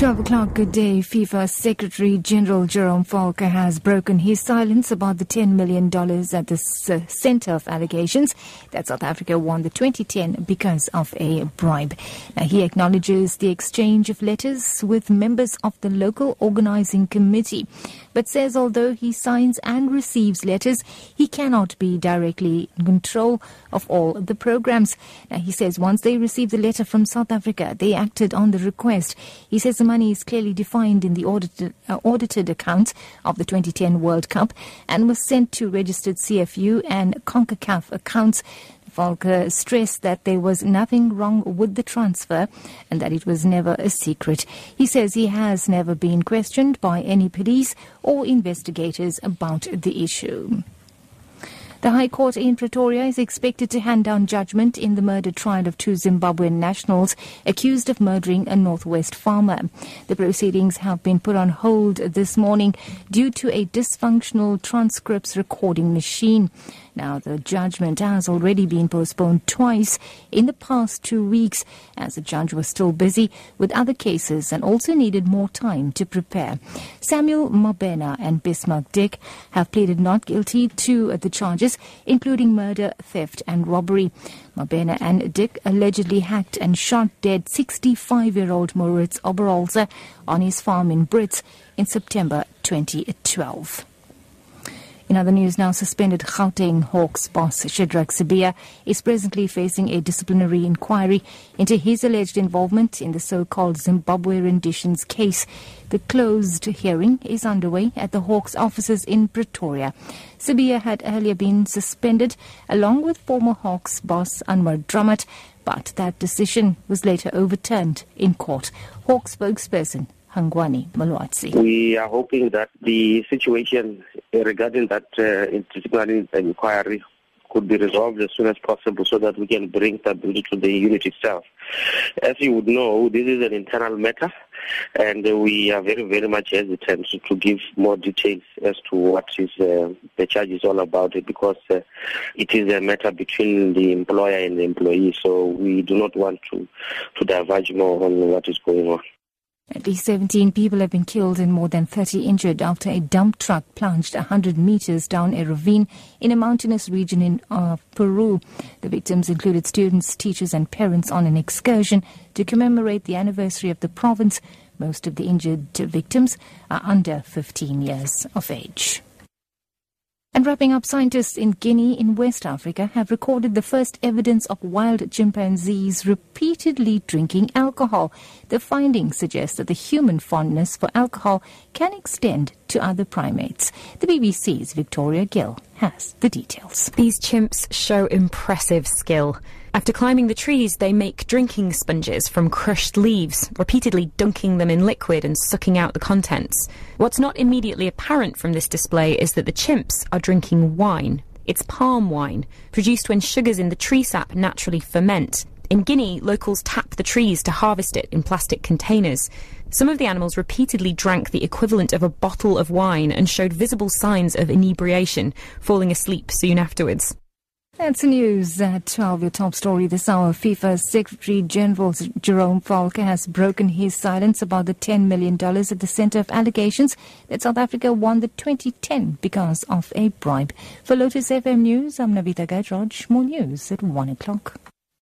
12 o'clock, good day. FIFA Secretary General Jerome Valcke has broken his silence about the $10 million at the center of allegations that South Africa won the 2010 because of a bribe. Now, he acknowledges the exchange of letters with members of the local organizing committee, but says although he signs and receives letters, he cannot be directly in control of all the programs. Now, he says once they received the letter from South Africa, they acted on the request. He says the money is clearly defined in the audited, uh, audited accounts of the 2010 World Cup and was sent to registered CFU and CONCACAF accounts. Valcke stressed that there was nothing wrong with the transfer and that it was never a secret. He says he has never been questioned by any police or investigators about the issue. The High Court in Pretoria is expected to hand down judgment in the murder trial of two Zimbabwean nationals accused of murdering a Northwest farmer. The proceedings have been put on hold this morning due to a dysfunctional transcripts recording machine. Now, the judgment has already been postponed twice in the past two weeks as the judge was still busy with other cases and also needed more time to prepare. Samuel Mabena and Bismarck Dick have pleaded not guilty to the charges, including murder, theft, and robbery. Mabena and Dick allegedly hacked and shot dead 65 year old Moritz Oberholzer on his farm in Brits in September 2012. In other news now, suspended Gauteng Hawks boss Shadrack Sibiya is presently facing a disciplinary inquiry into his alleged involvement in the so-called Zimbabwe renditions case. The closed hearing is underway at the Hawks offices in Pretoria. Sibiya had earlier been suspended along with former Hawks boss Anwar Dramat, but that decision was later overturned in court. Hawks spokesperson Hangwani Mulaudzi. We are hoping that the situation regarding that uh, inquiry could be resolved as soon as possible so that we can bring stability to the unit itself. As you would know, this is an internal matter and we are very, very much hesitant to give more details as to what is uh, the charge is all about because uh, it is a matter between the employer and the employee. So we do not want to, to diverge more on what is going on. At least 17 people have been killed and more than 30 injured after a dump truck plunged 100 meters down a ravine in a mountainous region in uh, Peru. The victims included students, teachers, and parents on an excursion to commemorate the anniversary of the province. Most of the injured victims are under 15 years of age. And wrapping up, scientists in Guinea in West Africa have recorded the first evidence of wild chimpanzees repeatedly drinking alcohol. The findings suggest that the human fondness for alcohol can extend to other primates. The BBC's Victoria Gill has the details. These chimps show impressive skill. After climbing the trees, they make drinking sponges from crushed leaves, repeatedly dunking them in liquid and sucking out the contents. What's not immediately apparent from this display is that the chimps are drinking wine. It's palm wine, produced when sugars in the tree sap naturally ferment. In Guinea, locals tap the trees to harvest it in plastic containers. Some of the animals repeatedly drank the equivalent of a bottle of wine and showed visible signs of inebriation, falling asleep soon afterwards. That's the news at 12. Your top story this hour. FIFA Secretary General Jerome Valcke has broken his silence about the $10 million at the center of allegations that South Africa won the 2010 because of a bribe. For Lotus FM News, I'm Navitha Gajraj. More news at 1 o'clock.